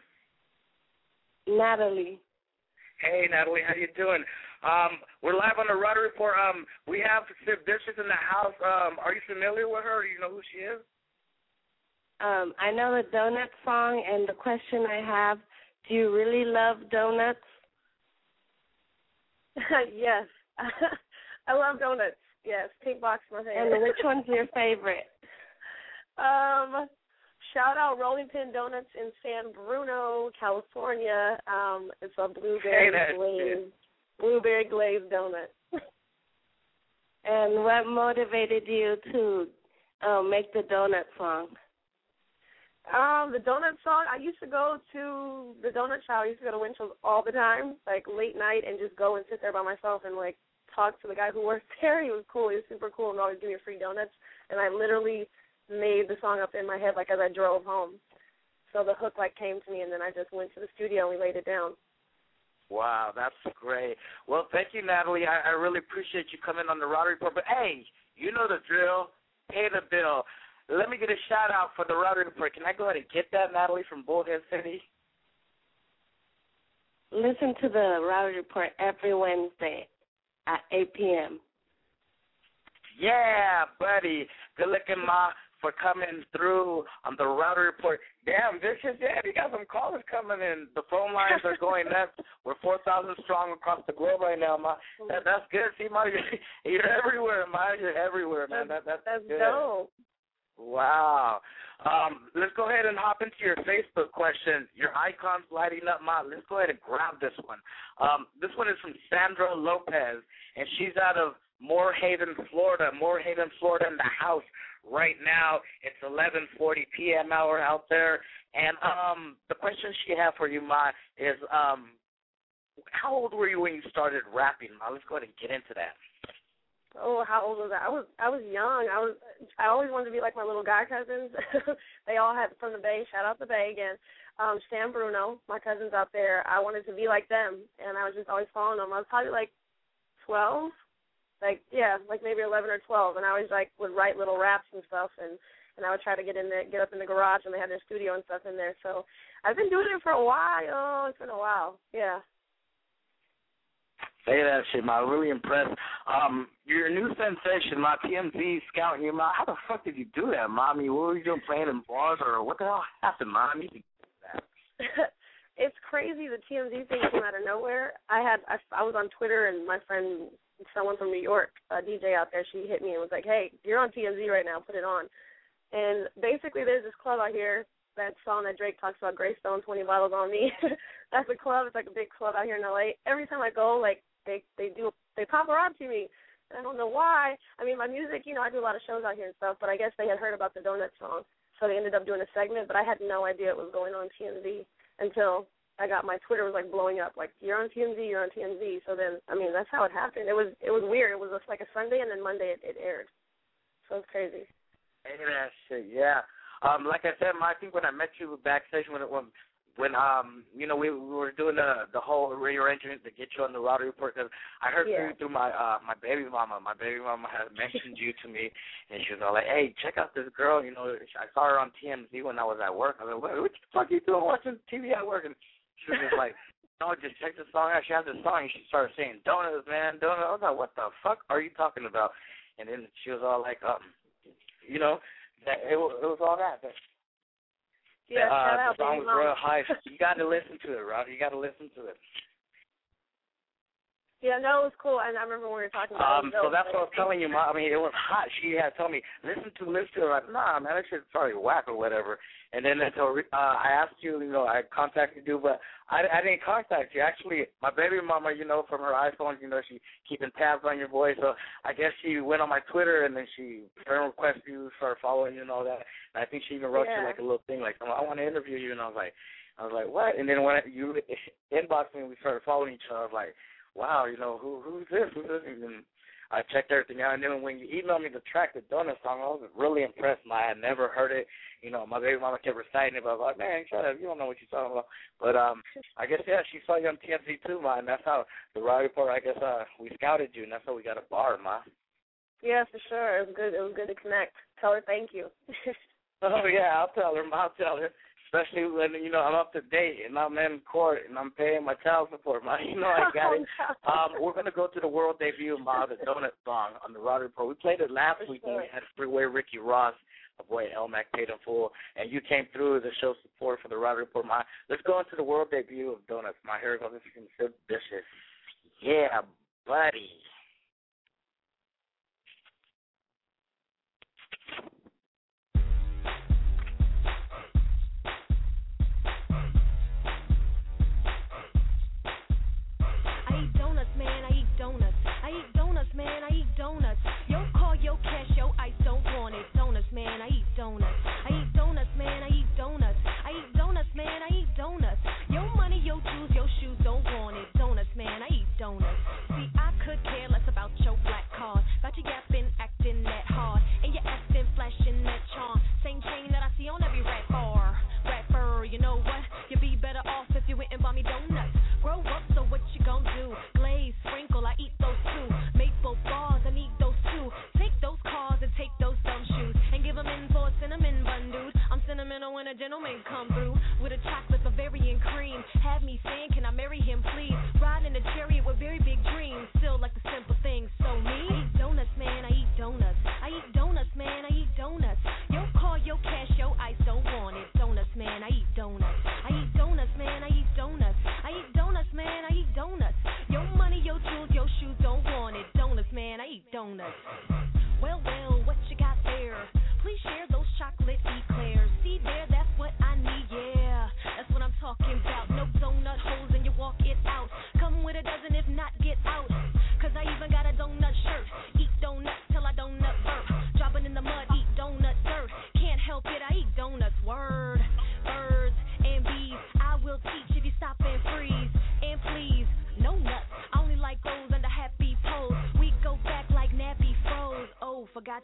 Natalie. Hey, Natalie, how you doing? Um, we're live on the Rowdy Report. Um, we have Sid Vicious in the house. Um, are you familiar with her? Do you know who she is? Um, I know the donut song, and the question I have: Do you really love donuts? yes, I love donuts. Yes, pink box my favorite. And which one's your favorite? Um, shout out Rolling Pin Donuts in San Bruno, California. Um, it's a blueberry Say that glazed blueberry glazed donut. and what motivated you to um, make the donut song? Um, the donut song. I used to go to the donut shop. I used to go to Winchell's all the time, like late night, and just go and sit there by myself and like talk to the guy who worked there. He was cool. He was super cool and always give me free donuts. And I literally made the song up in my head like as I drove home. So the hook like came to me, and then I just went to the studio and we laid it down. Wow, that's great. Well, thank you, Natalie. I, I really appreciate you coming on the Rowdy Report. But hey, you know the drill. Pay the bill. let me get a shout out for the Rowdy Report. Can I go ahead and get that, Natalie from Bullhead City? Listen to the Rowdy Report every Wednesday at 8 p.m. Yeah, buddy. Good looking, Ma, for coming through on the Rowdy Report. Damn, Vicious, yeah, you got some callers coming in. The phone lines are going nuts. We're 4,000 strong across the globe right now, Ma. That, that's good. See, Ma, you're, you're everywhere, Ma. You're everywhere, man. That, that's, That's good. dope. Wow. Um, let's go ahead and hop into your Facebook question. Your icons lighting up, Ma. Let's go ahead and grab this one. Um, this one is from Sandra Lopez, and she's out of Moore Haven, Florida. Moore Haven, Florida, in the house right now. It's 11:40 p.m. hour out there, and um, the question she had for you, Ma, is um, how old were you when you started rapping, Ma? Let's go ahead and get into that. Oh, how old was I? I was I was young. I was I always wanted to be like my little guy cousins. they all had from the Bay. Shout out the Bay again. Um, San Bruno, my cousins out there. I wanted to be like them, and I was just always following them. I was probably like twelve, like yeah, like maybe eleven or twelve, and I always like would write little raps and stuff, and and I would try to get in there, get up in the garage, and they had their studio and stuff in there. So I've been doing it for a while. It's been a while. Yeah. Say that shit, ma. Really impressed. Um, you're a new sensation, my TMZ scouting you, ma. How the fuck did you do that, mommy? What were you doing playing in bars or what the hell happened, that. it's crazy. The TMZ thing came out of nowhere. I had I, I was on Twitter and my friend, someone from New York, a DJ out there, she hit me and was like, "Hey, you're on TMZ right now. Put it on." And basically, there's this club out here. That song that Drake talks about, Greystone, 20 bottles on me. That's a club. It's like a big club out here in LA. Every time I go, like they they do they pop paparazzi me. And I don't know why. I mean, my music, you know, I do a lot of shows out here and stuff, but I guess they had heard about the donut song, so they ended up doing a segment. But I had no idea it was going on TMZ until I got my Twitter was like blowing up, like you're on TMZ, you're on TMZ. So then, I mean, that's how it happened. It was it was weird. It was just like a Sunday, and then Monday it, it aired. So it's crazy. Hey, that shit, yeah. Um, like I said, I think when I met you backstage when it when when um you know we, we were doing the the whole rearrangement to get you on the Rowdy Report because I heard Yeah. through through my uh my baby mama. My baby mama had mentioned you to me and she was all like hey check out this girl you know I saw her on TMZ when I was at work. I was like what, what the fuck are you doing watching TV at work? And she was just like no just check the song out. She has this song and she started saying donuts man donuts. I was like what the fuck are you talking about? And then she was all like um you know that it, it was all that. that Yeah, uh, shout out, the song was mama. high. You got to listen to it, Rod. You got to listen to it. Yeah, no, it was cool. And I remember when we were talking about Um, it. so that's what I was telling you. Mom. I mean, it was hot. She had told me listen to, listen to. it. Like, nah, man, that shit's probably whack or whatever. And then until uh, I asked you, you know, I contacted you, but I, I didn't contact you. Actually, my baby mama, you know, from her iPhone, you know, she keeping tabs on your voice. So I guess she went on my Twitter and then she friend requested you, started following you and all that. And I think she even wrote you like a little thing, like, oh, I want to interview you. And I was like, I was like, what? And then when you inboxed me and we started following each other, I was like, wow, you know, who who's this? Who's this? And I checked everything out. And then when you emailed me the track, the Donut song, I was really impressed. I had never heard it. You know, my baby mama kept reciting it, but I was like, man, shut up. You don't know what you're talking about. But um, I guess, yeah, she saw you on TMZ too, ma. And that's how the Rowdy Report, I guess, uh, we scouted you, and that's how we got a bar, ma. Yeah, for sure. It was good. It was good to connect. Tell her thank you. Oh yeah, I'll tell her. I'll tell her. Especially when you know I'm up to date and I'm in court and I'm paying my child support. My, you know I got it. Um, we're gonna go to the world debut of Ma, the Donut song on the Rowdy Report. We played it last week when we had Freeway Ricky Ross, a boy El Mac paid in full, and you came through to show support for the Rowdy Report. My, let's go into the world debut of Donuts. My hair goes. This is feel vicious. Yeah, buddy. Donuts, man, I eat donuts. Yo, call yo cash, yo ice, don't want it. Donuts, man, I eat donuts. I eat donuts, man, I eat donuts. I eat donuts, man, I eat donuts. Yo money, yo jewels, yo shoes, don't want it. Donuts, man, I eat donuts. gentleman come through with a chocolate Bavarian cream. Have me saying, can I marry him, please? Riding a chariot with very big dreams. Still like the simple things, so me? I eat donuts, man, I eat donuts. I eat donuts, man, I eat donuts. Yo, call, your cash, yo, ice, don't want it. Donuts, man, I eat donuts. I eat donuts, man, I eat donuts. I eat donuts, man, I eat donuts. Yo, money, yo, tools, yo, shoes, don't want it. Donuts, man, I eat donuts.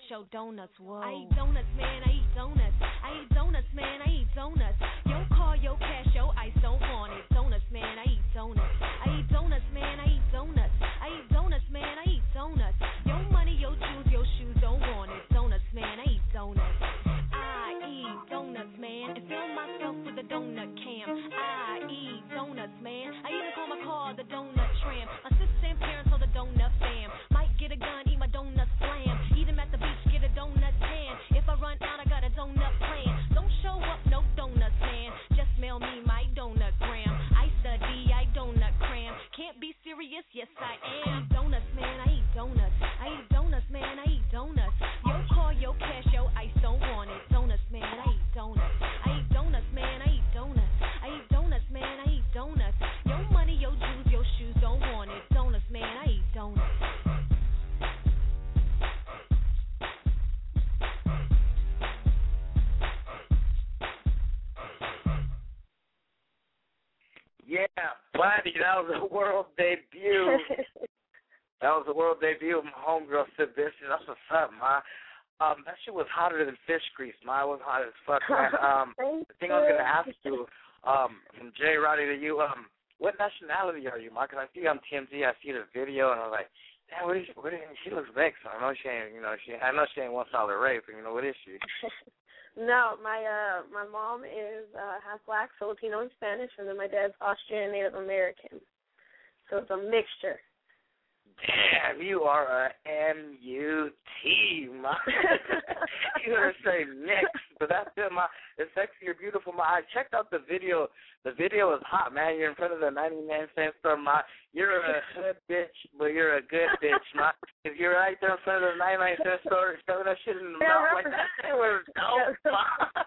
Your donuts. Whoa. I eat donuts, man. I eat donuts. I eat donuts, man. I eat donuts. Yo, call your cash, yo, ice don't want it. Donuts, man. I eat donuts. I eat donuts, man. I eat shit was hotter than fish grease. It was hot as fuck, man. Um, the thing I was gonna ask you, um, from Jay Rowdy to you, um, what nationality are you, ma? 'Cause I see you on TMZ, I see the video, and I was like, damn, what is she? What is she? She looks vexed. I know she ain't, you know, she. I know she ain't one solid rape, you know what is she? no, my uh my mom is uh half black, Filipino and Spanish, and then my dad's Austrian Native American. So it's a mixture. Damn, you are a M U T, ma. you gonna say mixed, but that's it, ma. It's sexy, you're beautiful, ma. I checked out the video. The video is hot, man. You're in front of the 99 cent store, ma. You're a hood bitch, but you're a good bitch, ma. If you're right there in front of the 99 cent store, shoving that shit in the mouth like that, shit was dope, ma.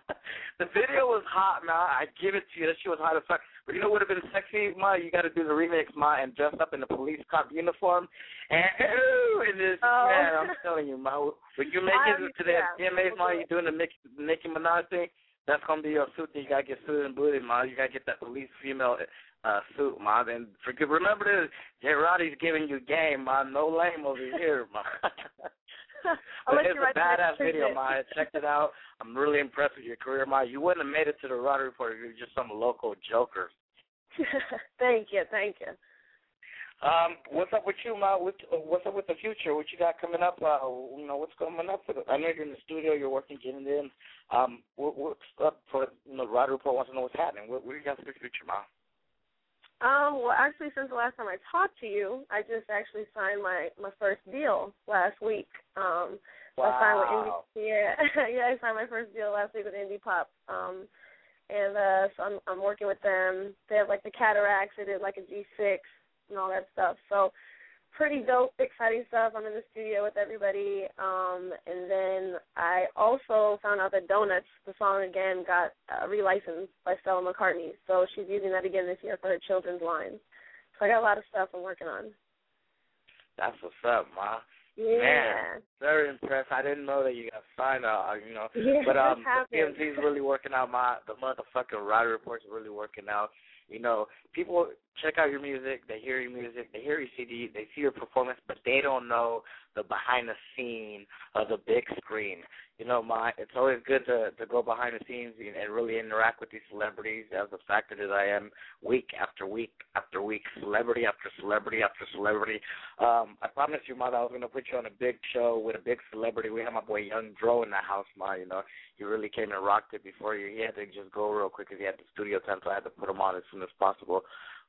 the video was hot, man. I give it to you. That shit was hot as fuck. But you know what would have been sexy, ma? You got to do the remix, ma, and dress up in the police cop uniform. And ooh, and this Oh. man, I'm telling you, ma. When you make it to the yeah. DMAs, ma, you doing the Nicki, Nicki Minaj thing. That's gonna be your suit. That you gotta get suited and booted, ma. You gotta get that police female uh suit, ma. And forget. Remember this, J. Rowdy's giving you game, ma. No lame over here, ma. But it's you write a badass video, treatment. ma. I checked it out. I'm really impressed with your career, ma. You wouldn't have made it to the Rowdy Report if you were just some local joker. thank you, thank you. Um, what's up with you, Ma? What, what's up with the future? What you got coming up? Uh, you know, what's coming up? For the, I know you're in the studio. You're working, getting in. Um, what, what's up for you know? Rowdy Report wants to know what's happening. What, what do you got for the future, Ma? Um, well, actually, since the last time I talked to you, I just actually signed my my first deal last week. Um, so I signed with Indie. Yeah, yeah, I signed my first deal last week with Indie Pop. Um, and uh, so I'm I'm working with them. They have like the Cataracs. They did like a G6 and all that stuff. So pretty dope, exciting stuff. I'm in the studio with everybody. Um, and then I also found out that Donuts, the song again, got uh, relicensed by Stella McCartney. So she's using that again this year for her children's line. So I got a lot of stuff I'm working on. That's what's up, Ma. Yeah. Man, very impressed. I didn't know that you got signed. Uh, you know, Yeah, but um, the. PMC's really working out. My the motherfucking Rowdy Report's really working out. You know, people check out your music, they hear your music, they hear your CD, they see your performance, but they don't know the behind the scene of the big screen. You know, my it's always good to to go behind the scenes and, really interact with these celebrities as the factor that I am week after week after week, celebrity after celebrity after celebrity. Um, I promised you, mother, I was gonna put you on a big show with a big celebrity. We had my boy Young Dro in the house, ma. You know, he really came and rocked it before you. He had to just go real quick because he had the studio time, so I had to put him on as soon as possible.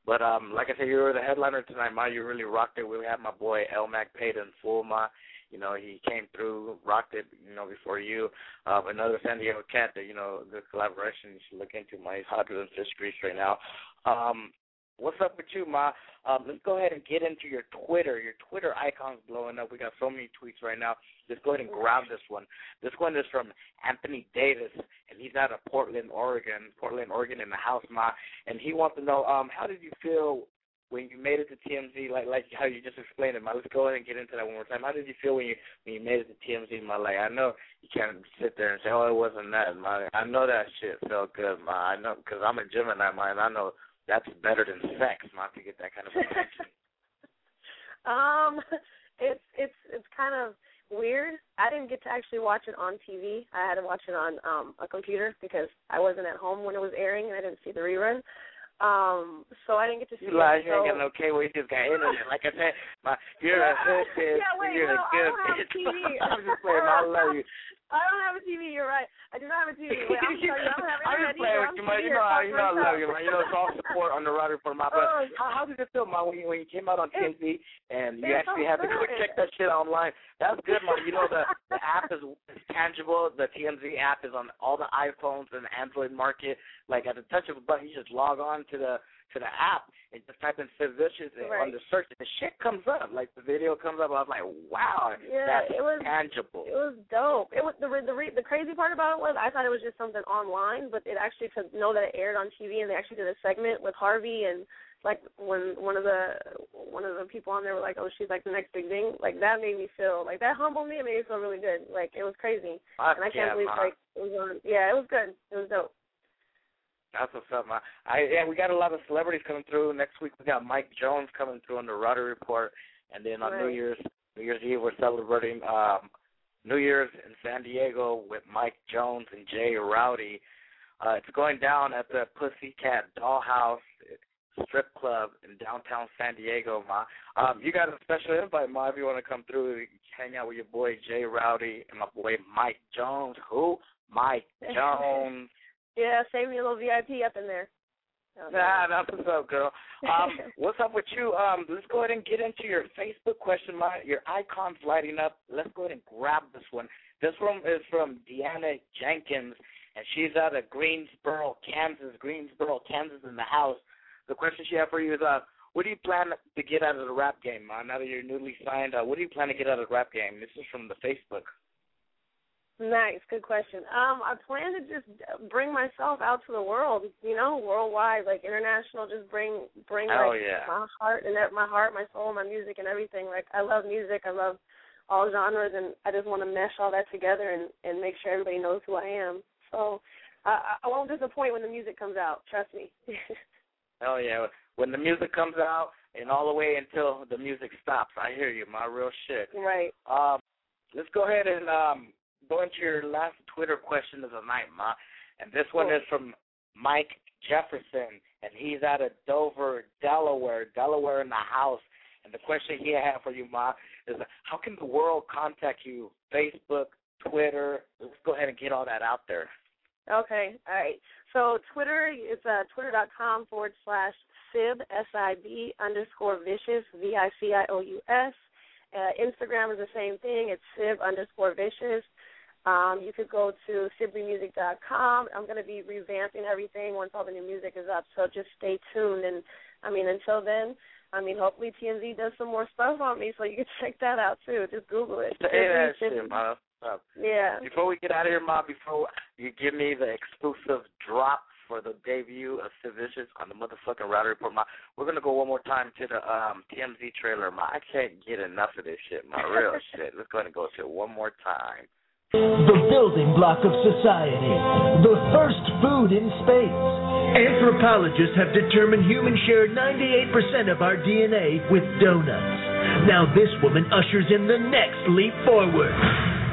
But um, like I said, you were the headliner tonight, ma. You really rocked it. We had my boy El Mac paid in full, ma. You know, he came through, rocked it, you know, before you. Uh, another San Diego cat that, you know, the collaboration you should look into. He's hotter than fish grease right now. Um, what's up with you, Ma? Um, let's go ahead and get into your Twitter. Your Twitter icon's blowing up. We got so many tweets right now. Let's go ahead and grab this one. This one is from Anthony Davis, and he's out of Portland, Oregon. Portland, Oregon, in the house, Ma. And he wants to know, um, how did you feel when you made it to TMZ? Like, like how you just explained it, Ma. Let's go ahead and get into that one more time. How did you feel when you when you made it to TMZ, Ma? Like, I know you can't sit there and say, oh, it wasn't that, Ma. I know that shit felt good, Ma. I know because I'm a Gemini, Ma, and I know that's better than sex, not to get that kind of attention. Um, it's it's it's kind of weird. I didn't get to actually watch it on TV. I had to watch it on um a computer because I wasn't at home when it was airing and I didn't see the rerun. Um, so I didn't get to see You lied, it. you ain't got no cable, you just got internet. Like I said, my you're a hood bitch, Yeah, wait, you're no, a I good bitch. I'm just playing, I love you. I don't have a TV. You're right. I do not have a TV. Wait, I'm sorry. I don't have I'm just playing with you, man. You know, how, you know, I love you, man. You know, it's all support on the Rider for my. But Oh, how, how did it feel, man, when you when you came out on TMZ and you actually felt had to go check that shit online? That's good, man. You know, the the app is tangible. The TMZ app is on all the iPhones and Android market. Like at the touch of a button, you just log on to the to the app and just type in and Right. on the search, and the shit comes up. Like the video comes up. I was like, wow, Yeah, that's it was tangible. It was dope. It was the re- the re- the crazy part about it was I thought it was just something online, but it actually to know that it aired on TV and they actually did a segment with Harvey and like when one of the one of the people on there were like, oh, she's like the next big thing. Like that made me feel like that humbled me. It made me feel really good. Like it was crazy, Fuck and I can't yeah, believe like it was on. Yeah, it was good. It was dope. That's what's up, man. I yeah, we got a lot of celebrities coming through. Next week we got Mike Jones coming through on the Rowdy Report, and then on New Year's New Year's Eve we're celebrating um New Year's in San Diego with Mike Jones and Jay Rowdy. Uh, it's going down at the Pussycat Dollhouse Strip Club in downtown San Diego, ma. Um, you got a special invite, ma, if you want to come through, hang out with your boy Jay Rowdy and my boy Mike Jones. Who? Mike Jones. Yeah, save me a little VIP up in there. Oh, Nah, that's what's up, girl. Um, what's up with you? Um, let's go ahead and get into your Facebook question. My your icon's lighting up. Let's go ahead and grab this one. This one is from Deanna Jenkins, and she's out of Greensboro, Kansas. Greensboro, Kansas, in the house. The question she had for you is, uh, what do you plan to get out of the rap game, man? Now that you're newly signed, uh, what do you plan to get out of the rap game? This is from the Facebook. Nice, good question. Um, I plan to just bring myself out to the world, you know, worldwide, like international. Just bring, bring like yeah. my heart and my heart, my soul, my music, and everything. Like I love music, I love all genres, and I just want to mesh all that together and and make sure everybody knows who I am. So I, I won't disappoint when the music comes out. Trust me. Hell yeah. When the music comes out and all the way until the music stops. I hear you, my real shit. right. Um, let's go ahead and um, go into your last Twitter question of the night, Ma. And this one is from Mike Jefferson, and he's out of Dover, Delaware. Delaware in the house. And the question he had for you, Ma, is how can the world contact you? Facebook, Twitter. Let's go ahead and get all that out there. Okay, all right. So Twitter is uh, twitter.com forward slash sib s i b underscore vicious v i c i o u s. Uh, Instagram is the same thing. It's sib underscore vicious. Um, you could go to sibleymusic.com. I'm going to be revamping everything once all the new music is up. So just stay tuned. And I mean, until then, I mean, hopefully TMZ does some more stuff on me, so you can check that out too. Just Google it. Say that shit, Ma. Yeah. Before we get out of here, Ma, before you give me the exclusive drop for the debut of Sid Vicious on the motherfucking Rowdy Report, Ma, we're gonna go one more time to the um TMZ trailer, Ma. I can't get enough of this shit, Ma. Real shit. Let's go ahead and go to it one more time. The building block of society. The first food in space. Anthropologists have determined humans share 98% of our DNA with donuts. Now this woman ushers in the next leap forward.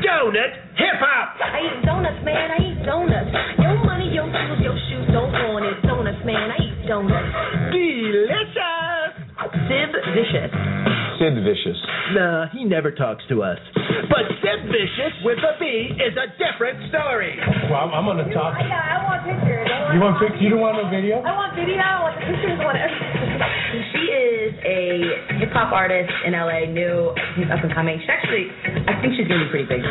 Donut hip hop! I eat donuts, man. I eat donuts. Your money, your shoes, your shoes don't want it. Donuts, man. I eat donuts. Delicious! Sib Vicious. Sid Vicious. Nah, he never talks to us. But Sid Vicious with a B is a different story. Well, I'm, I'm gonna talk. Yeah, I want pictures. I want You want pic? You don't want no video? I want video. I want the pictures. I want everything. She is a hip hop artist in LA, new, she's up and coming. She actually, I think she's gonna be pretty big.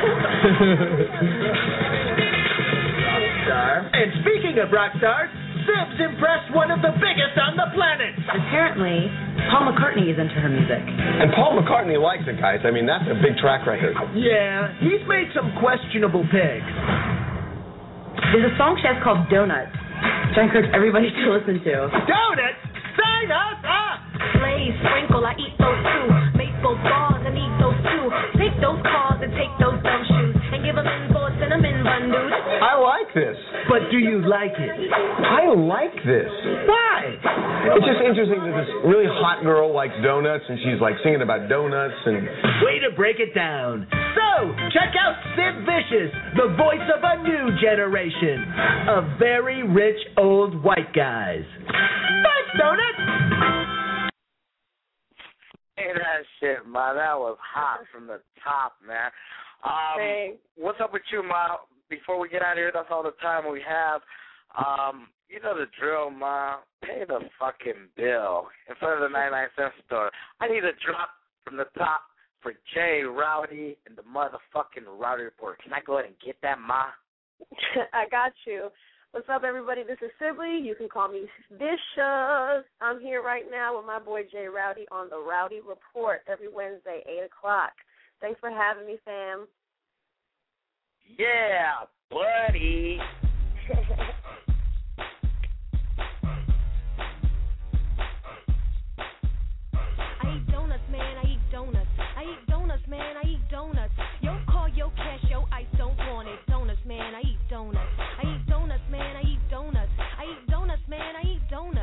Rock Star. And speaking of rock stars, Sibs impressed one of the biggest on the planet. Apparently, Paul McCartney is into her music. And Paul McCartney likes it, guys. I mean, that's a big track record. Yeah, he's made some questionable picks. There's a song she has called Donuts, which I encourage everybody to listen to. Donuts? Sign us up! Ah! Glaze, sprinkle, I eat those too. Maple bars and eat those too. Take those cinnamon dude. I like this. But do you like it? I like this. Why? It's just interesting that this really hot girl likes donuts and she's like singing about donuts and Way to break it down. So, check out Sid Vicious, the voice of a new generation of very rich old white guys. Thanks, Donuts! Hey, that shit, ma. That was hot from the top, man. Um, Thanks. what's up with you, ma? Before we get out of here, that's all the time we have. Um, you know the drill, ma. Pay the fucking bill in front of the 99 cent store. I need a drop from the top for Jay Rowdy and the motherfucking Rowdy Report. Can I go ahead and get that, ma? I got you. What's up, everybody? This is Sibley. You can call me Vicious. I'm here right now with my boy Jay Rowdy on the Rowdy Report every Wednesday, 8 o'clock. Thanks for having me, fam. Yeah, buddy. I eat donuts, man. I eat donuts. I eat donuts, man. I eat donuts. Yo, call yo cash, yo don't want it. Donuts, man. I eat donuts. I eat donuts, man. I eat donuts. I eat donuts, man. I eat donuts.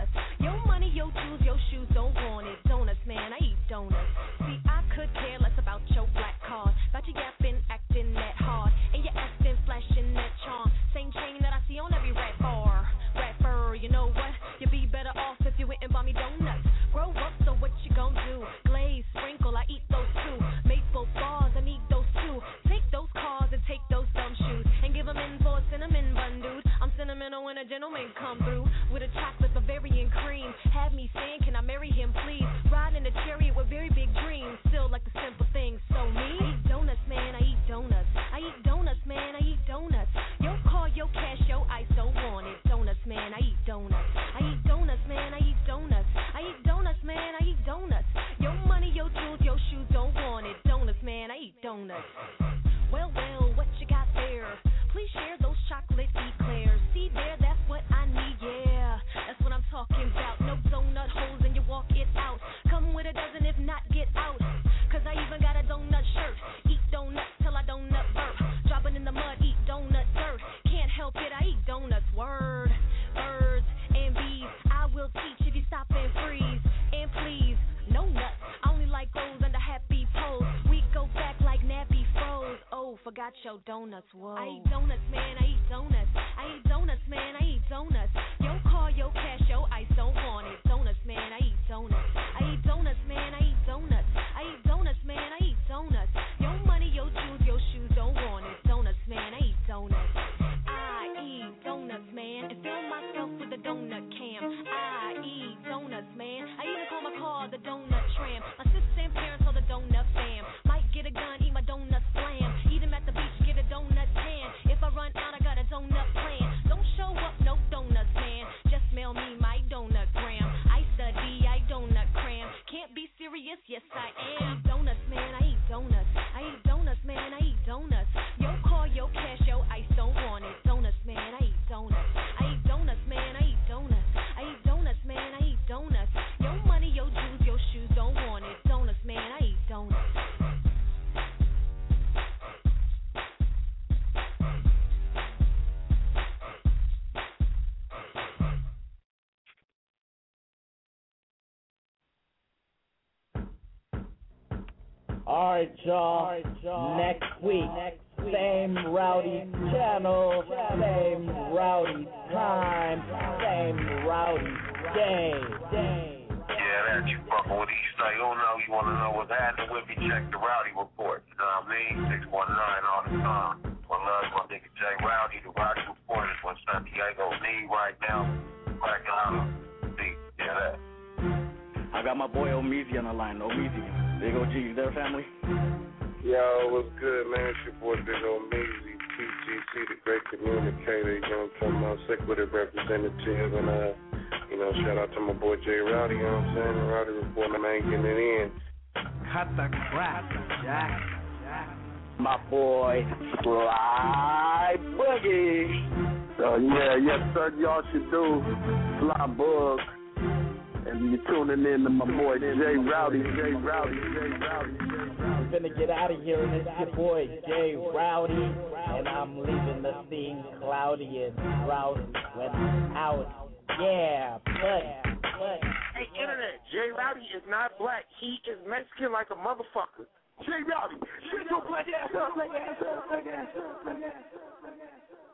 Donuts. Whoa. I All right, y'all. Next week, same rowdy channel, same rowdy time, same rowdy day. Yeah, that you fucking with East Side. You don't know, you want to know what's happening with me, check the Rowdy Report. You know what I mean? 619 all the time. One love, my nigga Jay Rowdy. The Rowdy Report is what San Diego need right now. Crack it out. See, yeah, that. I got my boy Omeezy on the line. Omeezy. Big OG, you there, family? Representative, and, uh, you know, shout out to my boy Jay Rowdy, you know what I'm saying? The Rowdy Report, my man getting it in. Cut the crap, Jack. My boy, Fly Boogie. So yeah, yes sir, y'all should do Fly Bug. And you're tuning in to my boy Jay Rowdy, Jay Rowdy, Jay Rowdy. We're gonna get out of here, and it's your boy Jay Rowdy, and I'm leaving the scene cloudy and drought when out. Yeah, but, but. Hey, internet, Jay Rowdy is not black. He is Mexican like a motherfucker. Jay Rowdy, shut your black ass up, black ass up, black ass up, black ass up.